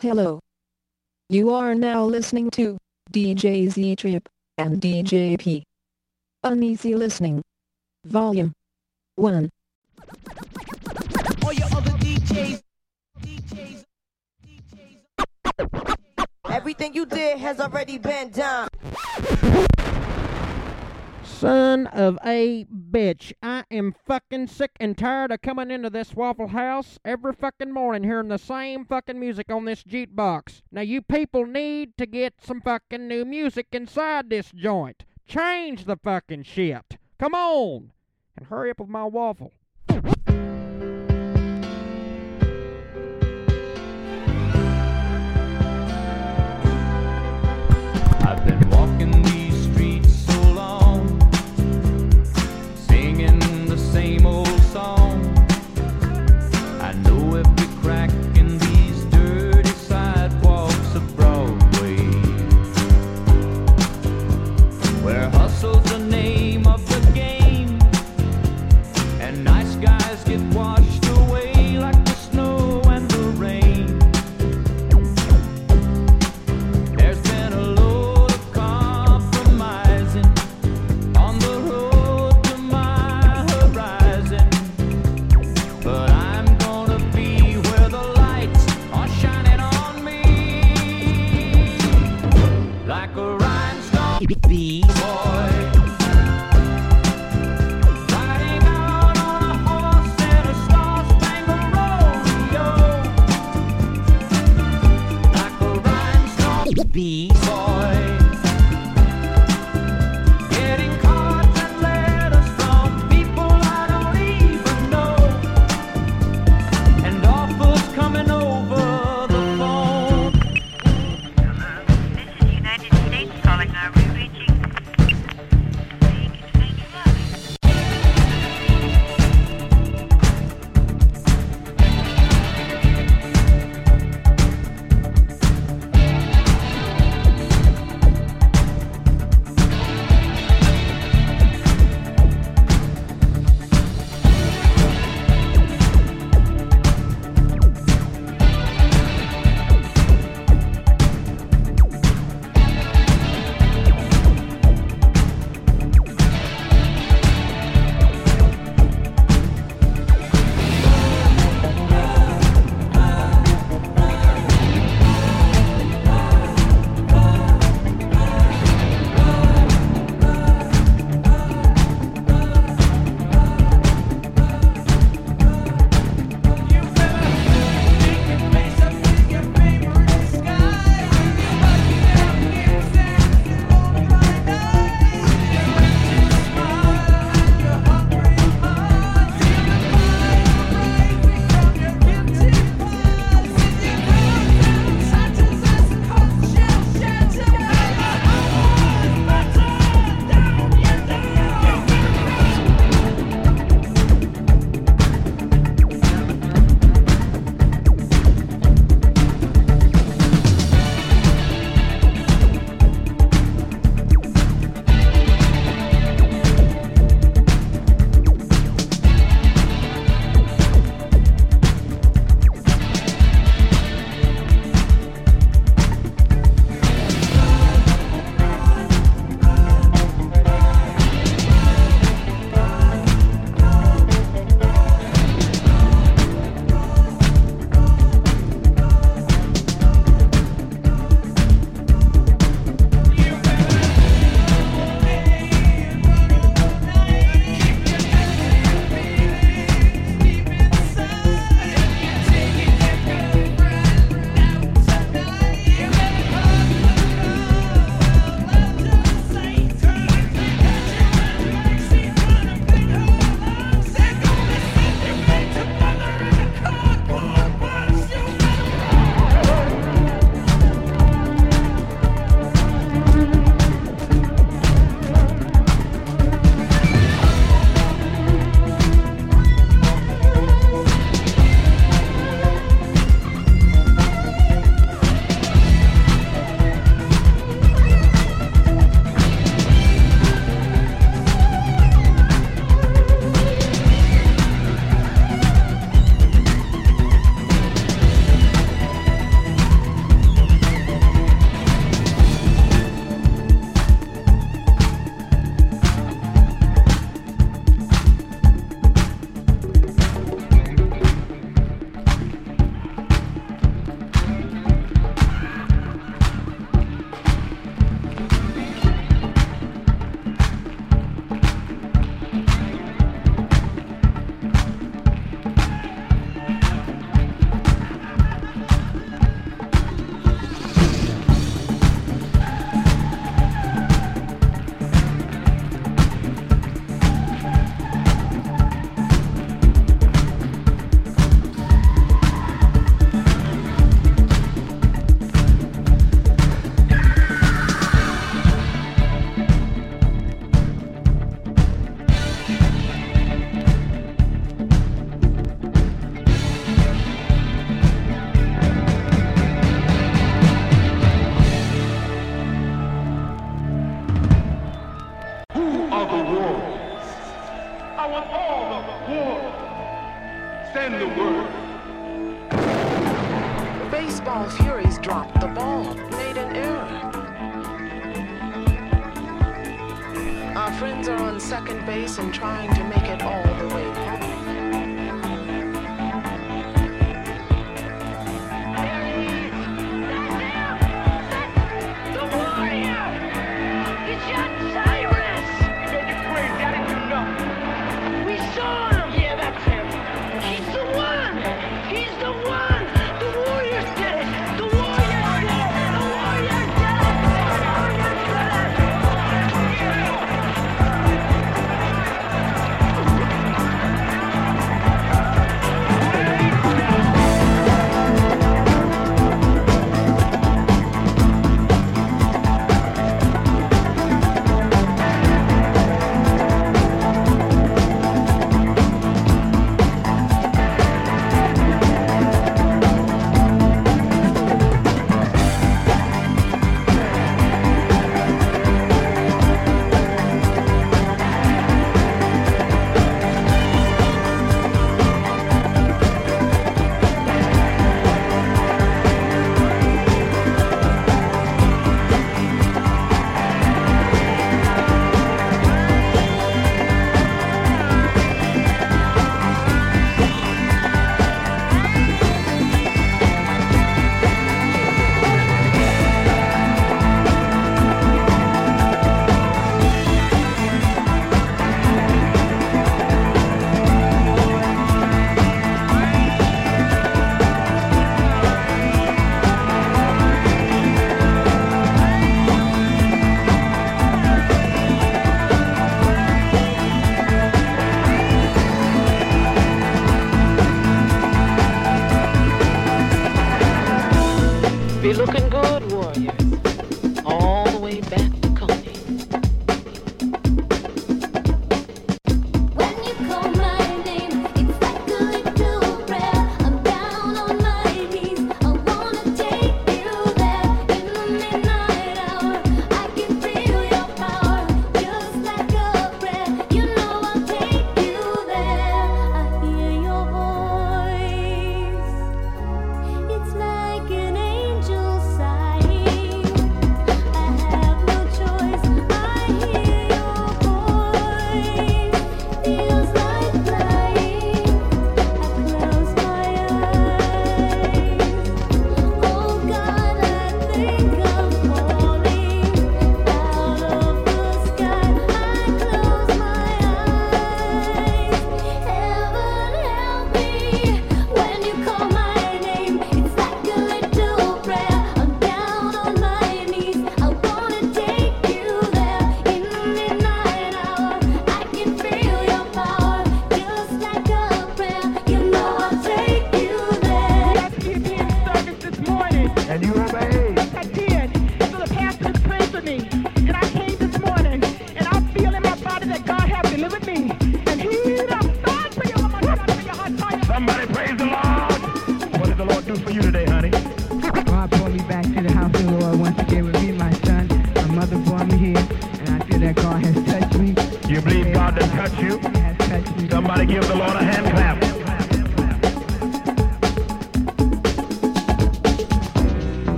Hello. You are now listening to DJ Z-Trip and DJ P. Uneasy Listening. Volume 1. All your other DJs, DJs, DJs. Everything you did has already been done. Son of a bitch. I am fucking sick and tired of coming into this Waffle House every fucking morning hearing the same fucking music on this jukebox. Now, you people need to get some fucking new music inside this joint. Change the fucking shit. Come on. And hurry up with my waffle. Rhinestone bee boy.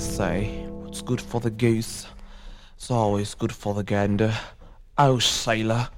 say, what's good for the goose is always good for the gander. Oh, sailor.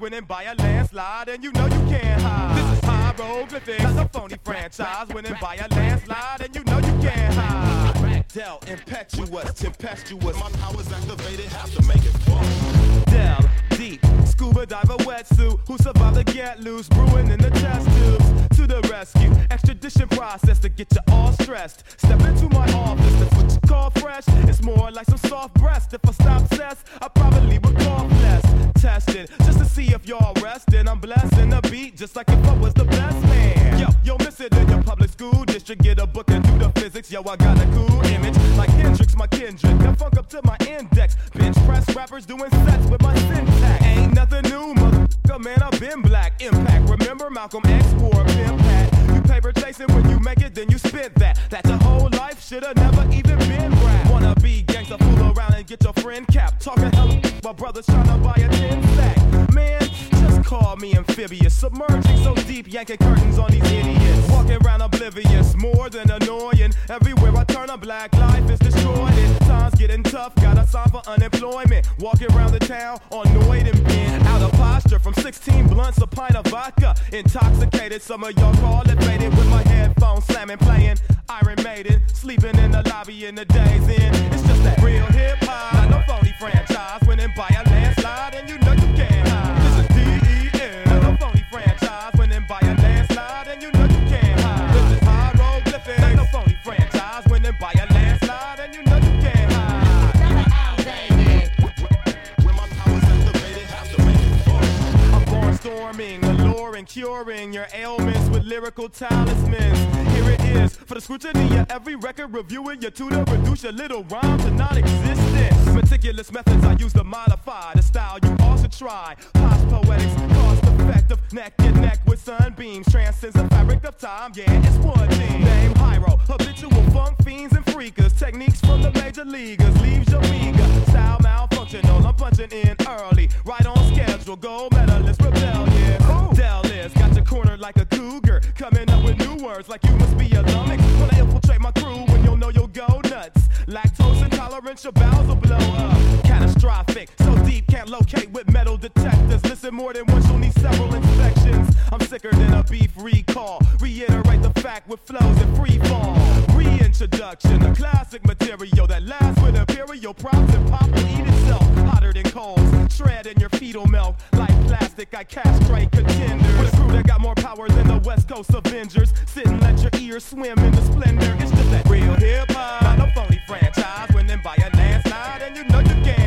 Winning by a life is destroyed. And times getting tough, got a sign for unemployment. Walking around the town, annoyed and bent. Out of posture from 16 blunts, a pint of vodka. Intoxicated, some of y'all call it faded. With my headphones slamming, playing Iron Maiden. Sleeping in the lobby in the days in. It's just that real hip hop. Not no phony franchise. Winning by a landslide, and you know alluring, curing your ailments with lyrical talismans. Here it is for the scrutiny of every record reviewing your tutor, reduce your little rhyme to non-existent. Meticulous methods I use to modify the style you should try. Post poetics, effective, neck and neck with sunbeams, transcends the fabric of time. Yeah, it's one thing. Name Hiero, habitual funk fiends and freakers, techniques from the major leaguers leaves your meager. Style malfunctional, I'm punching in early, right on schedule. Gold medalist, rebel, yeah. Del is got your corner like a cougar, coming up with new words like you must be a lummox. I infiltrate my crew, when you'll know you'll go nuts. Lactose intolerance, your bowels will blow up. Catastrophic, so deep can't locate with metal detectors. Listen more than once, you'll need several inspections. I'm sicker than a beef recall. Reiterate the fact with flows and free fall. Reintroduction, a classic material that lasts with imperial props and pop will eat itself. Hotter than coals, shred in your fetal milk. Like plastic, I castrate contenders. With a crew that got more power than the West Coast Avengers. Sit and let your ears swim in the splendor. It's just that real hip hop. Not no phony franchise, winning by a landslide, and you know you can't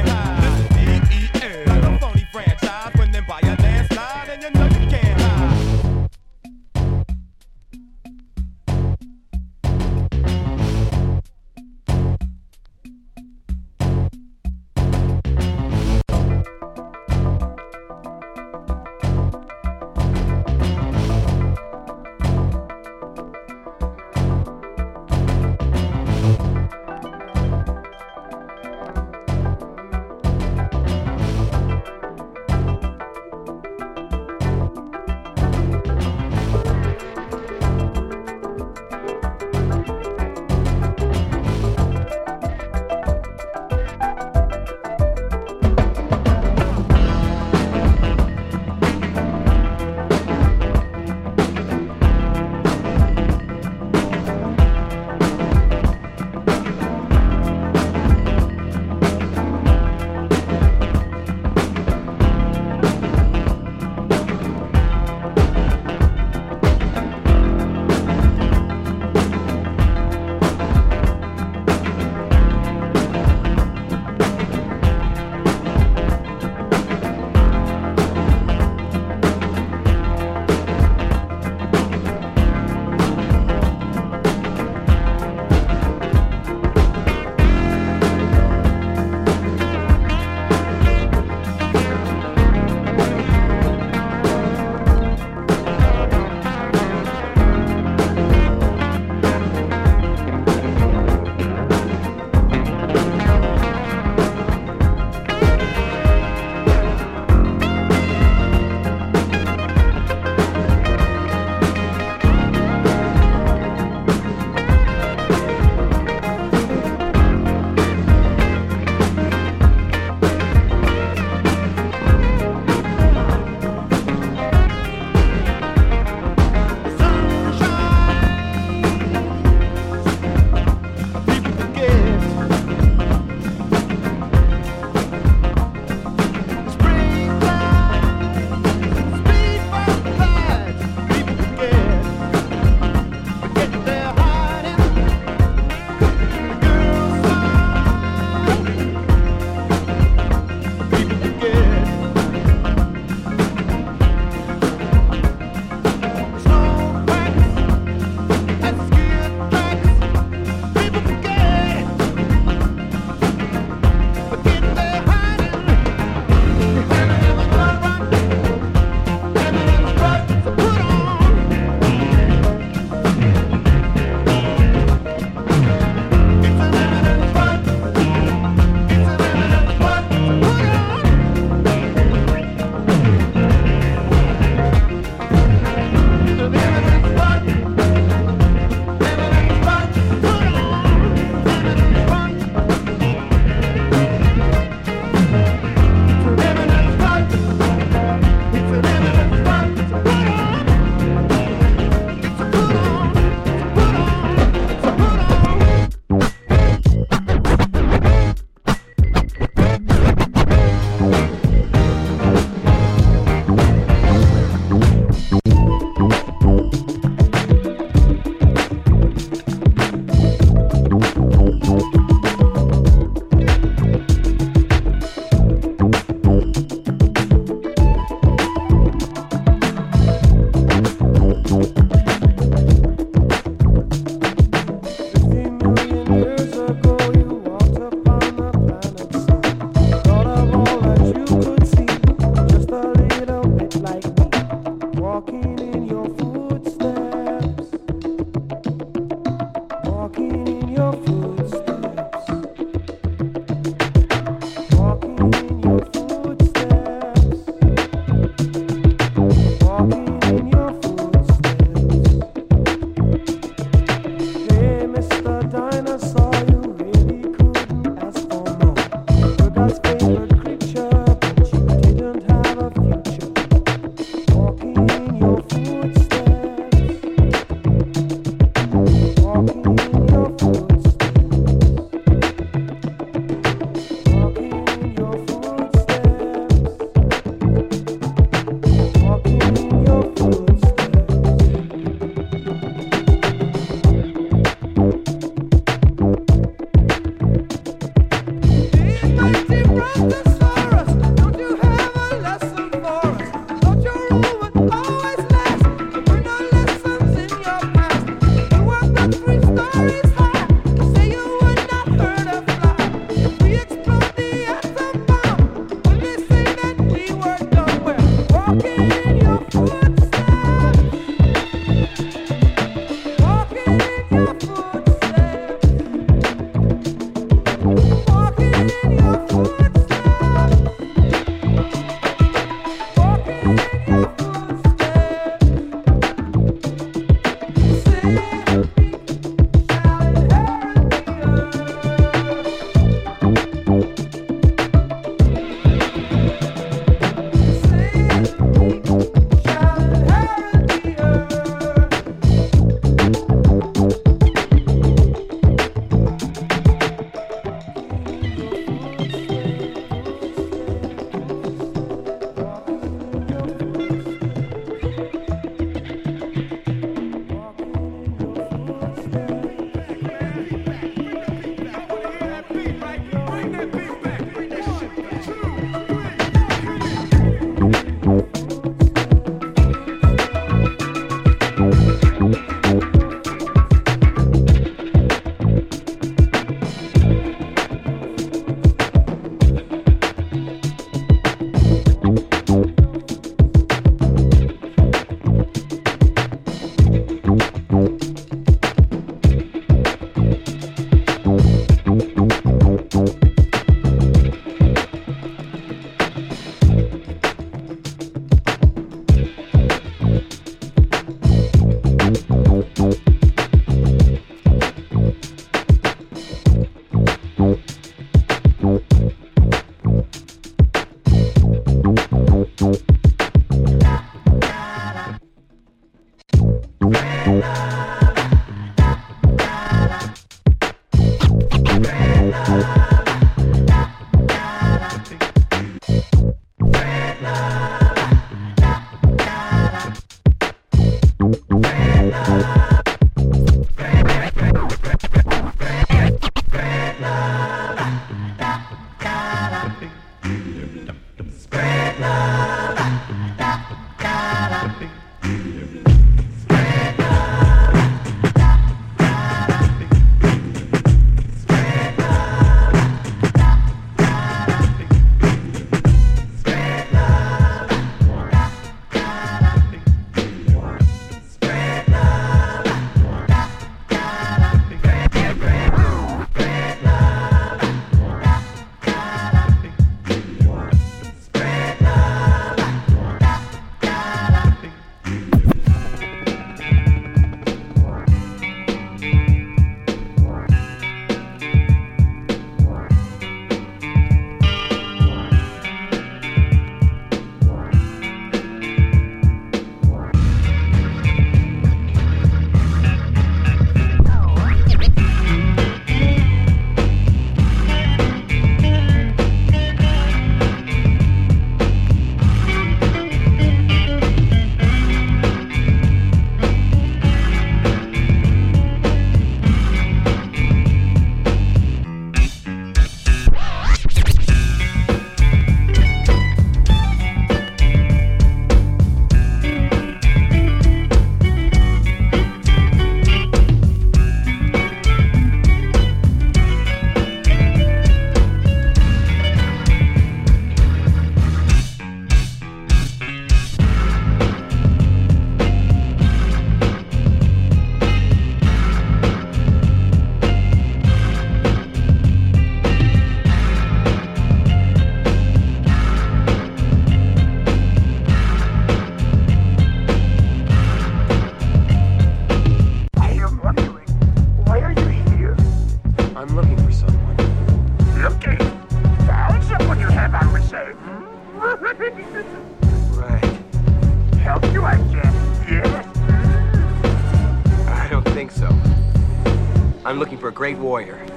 A great warrior.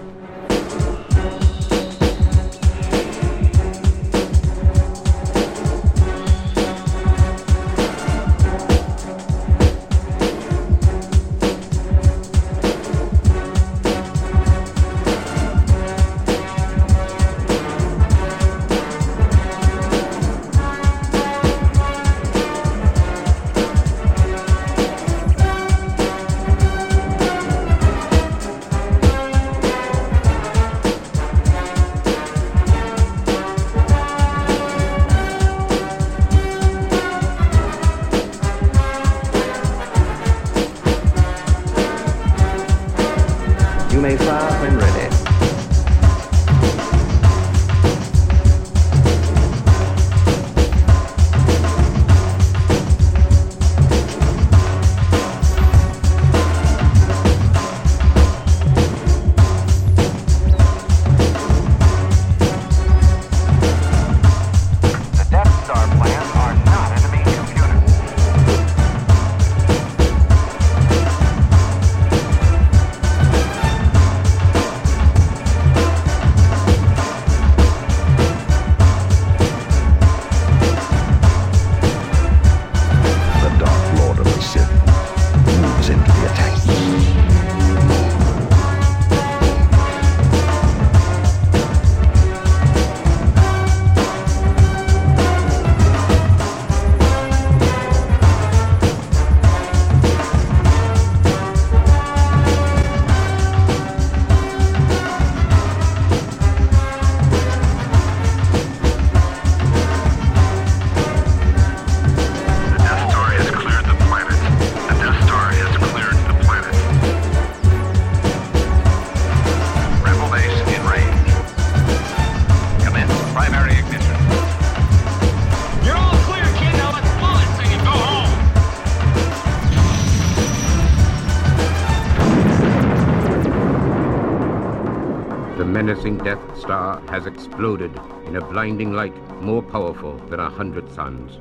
Menacing Death Star has exploded in a blinding light more powerful than a hundred suns.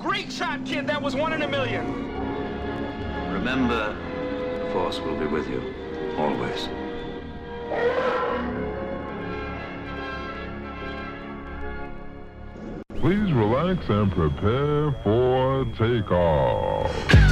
Great shot, kid. That was one in a million. Remember, the Force will be with you, always. Please relax and prepare for takeoff.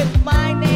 With my name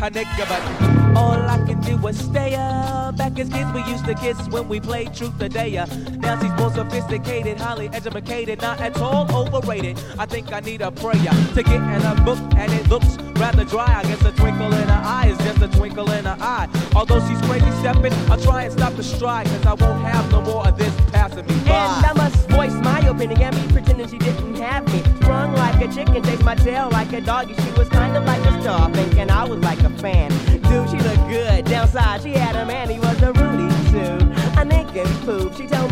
I nigga, but all I can do is stay up. Back as kids, we used to kiss when we played truth or dare. Now she's more sophisticated, highly educated, not at all overrated. I think I need a prayer to get in a book, and it looks rather dry. I guess a twinkle in her eye is just a twinkle in her eye. Although she's crazy stepping, I'll try and stop the stride, cause I won't have no more of this passing me by. And I must voice my opinion and me pretending she didn't have me. Sprung like a chicken, chased my tail like a doggy. She was kind of like a star, thinking I was like a fan. Dude, she looked good. Downside, she had a man, he was a Rudy too. A Ninkin poop. She told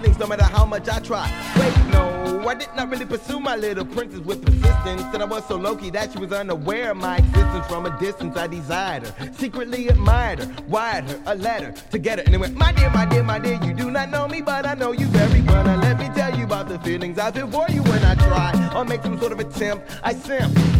feelings no matter how much I try? Wait, no, I did not really pursue my little princess with persistence, and I was so low key that she was unaware of my existence from a distance. I desired her, secretly admired her, wired her a letter to get her, and it went, my dear, my dear, my dear, you do not know me, but I know you very well. Now let me tell you about the feelings I feel for you when I try or make some sort of attempt. I simp.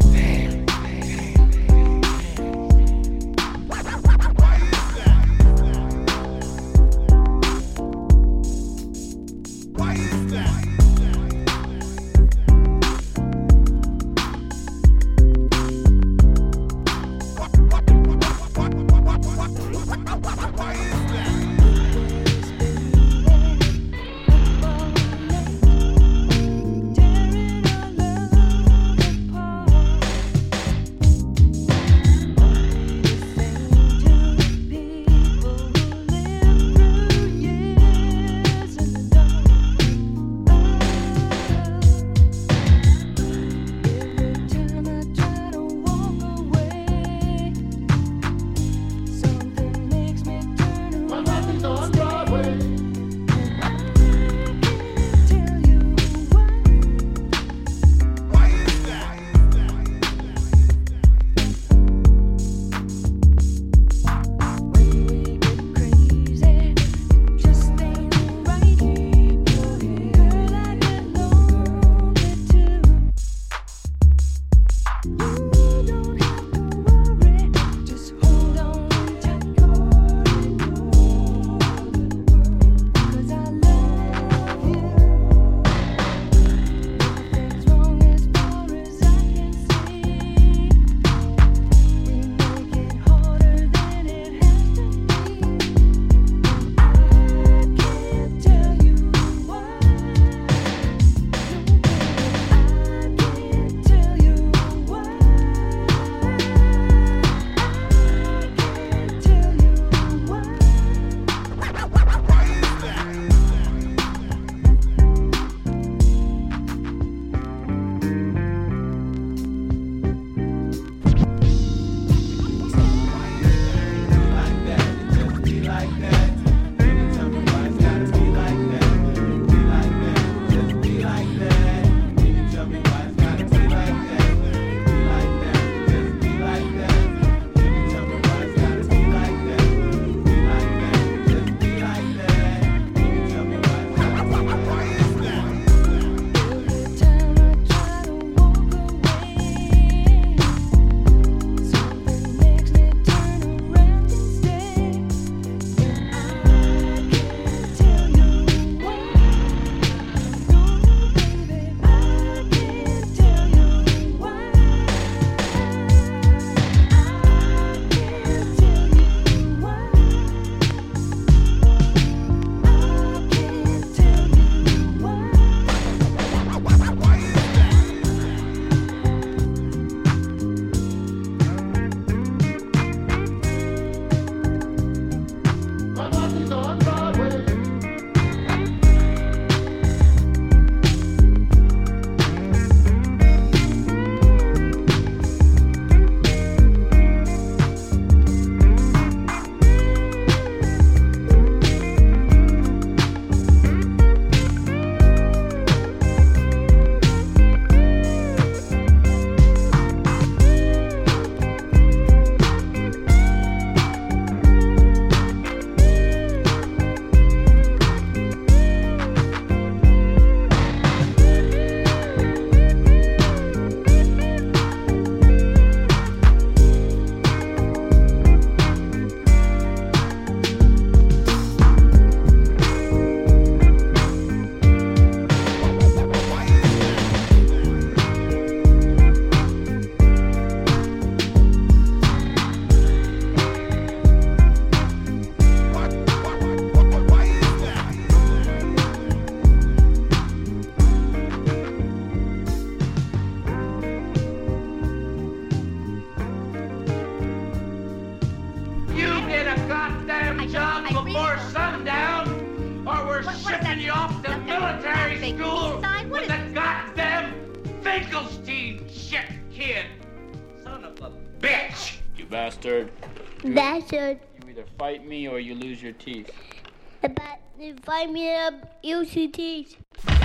Me or you lose your teeth. But if I meet up UCTs. Space,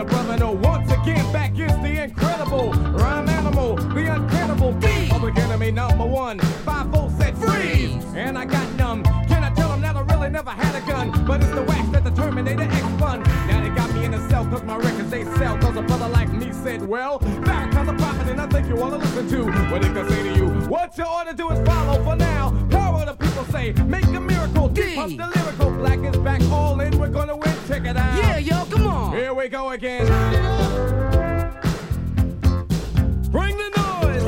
a brother know. Once again, back is the incredible rhyme animal, the uncannibal public enemy number one. Five volts said freeze, and I got numb. Can I tell them that I really never had a gun? But it's the wax that the Terminator X spun. Now they got me in a cell, cause my records they sell. Cause a brother like me said, well, Farrakhan's a prophet, and I think you wanna listen to what he can say to you. What you ought to do is follow it out. Yeah, yo, come on. Here we go again. Bring the noise.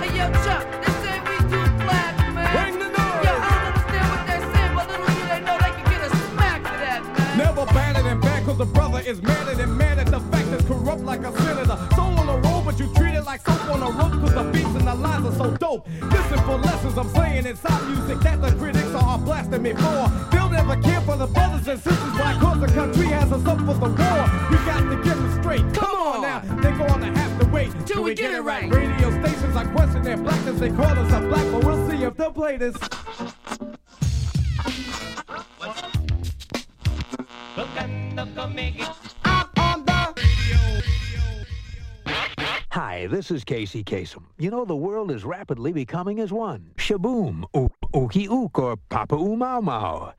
Hey, yo, Chuck, they say we too black, man. Bring the noise. Yo, I don't understand what they're saying, but little do they know they can get a smack for that, man. Never batted and bad, cause the brother is madder than mad at the fact is corrupt like a senator. Soul on the road, but you treat it like soap on a rope, cause the beats the lines are so dope. Listen for lessons I'm saying inside music that the critics are blasting me for. They'll never care for the brothers and sisters, why cause the country has us up for the war. We got to get them straight. Come on now, they're gonna have to wait till we get it right. Radio stations are questioning their blackness, they call us a black, but we'll see if they'll play this. Hi, this is Casey Kasem. You know, the world is rapidly becoming as one. Shaboom, ook, ookie ook, or papa oo mau mau.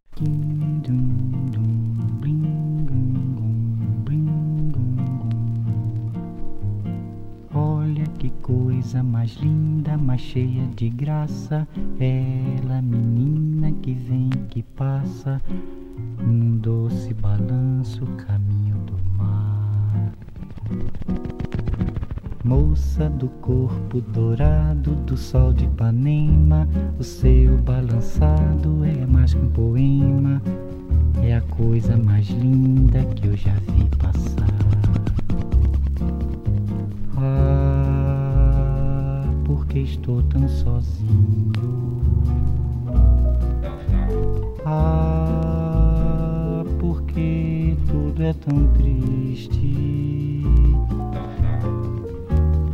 Olha que coisa mais linda, mais cheia de graça. Ela, menina que vem, que passa, num doce balanço, caminho do mar. Moça do corpo dourado do sol de Ipanema, o seu balançado é mais que um poema, é a coisa mais linda que eu já vi passar. Ah, porque estou tão sozinho. Ah, porque tudo é tão triste.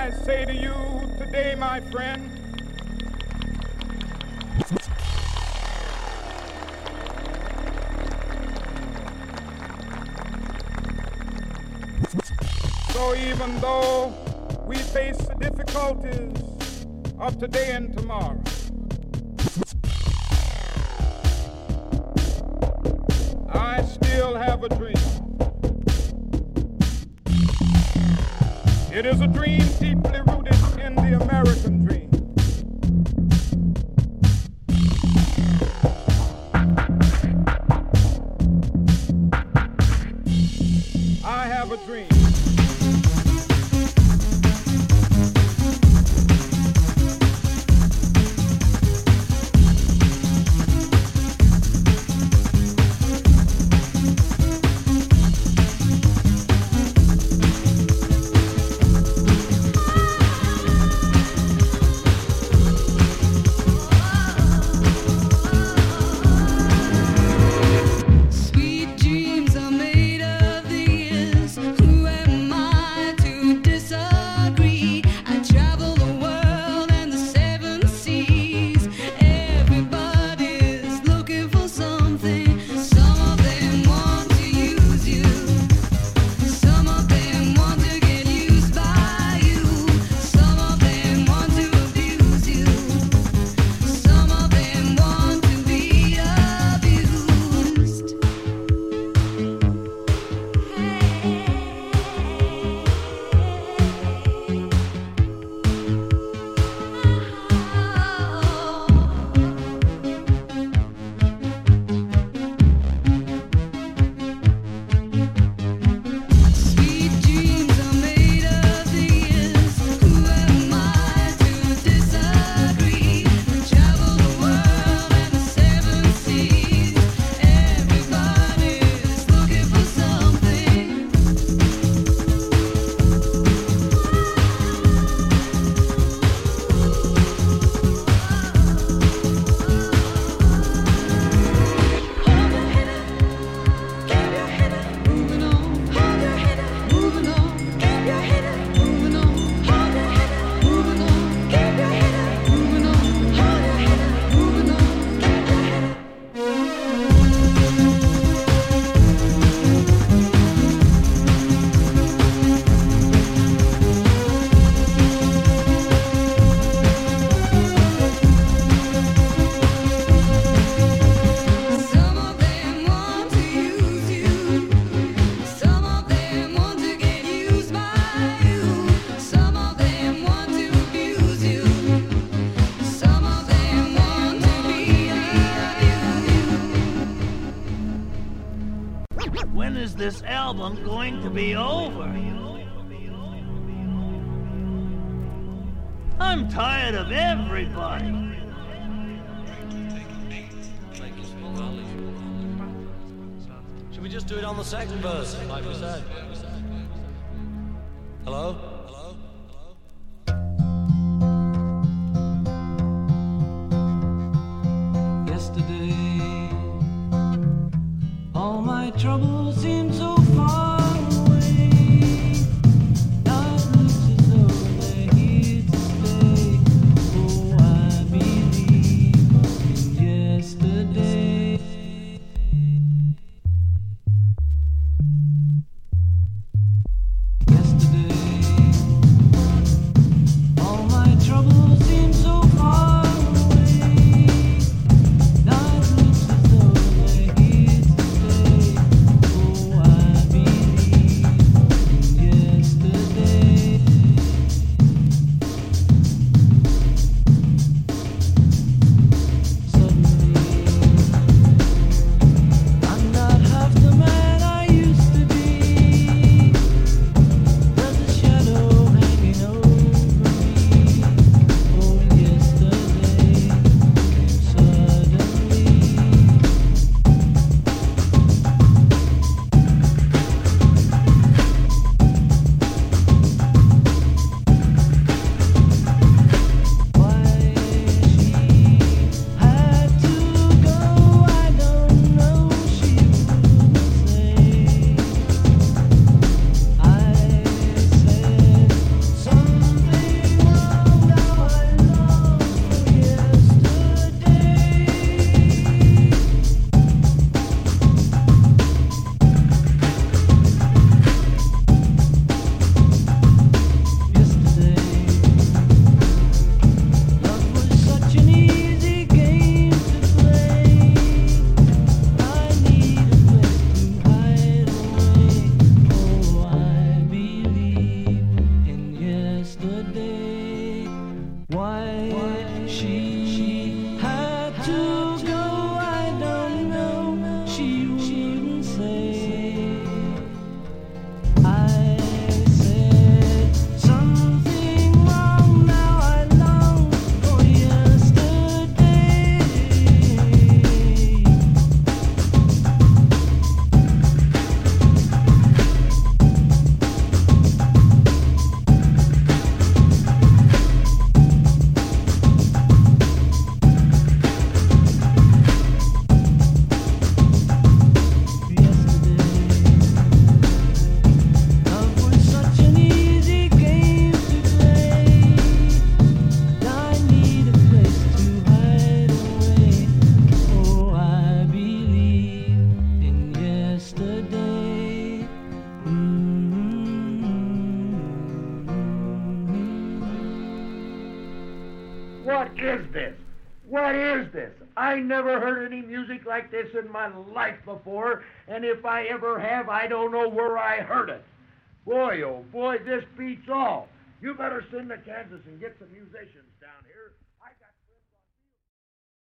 I say to you today, my friend, so even though we face the difficulties of today and tomorrow, It is a dream deep be old. Like this in my life before, and if I ever have, I don't know where I heard it. Boy, oh boy, this beats all. You better send to Kansas and get some musicians.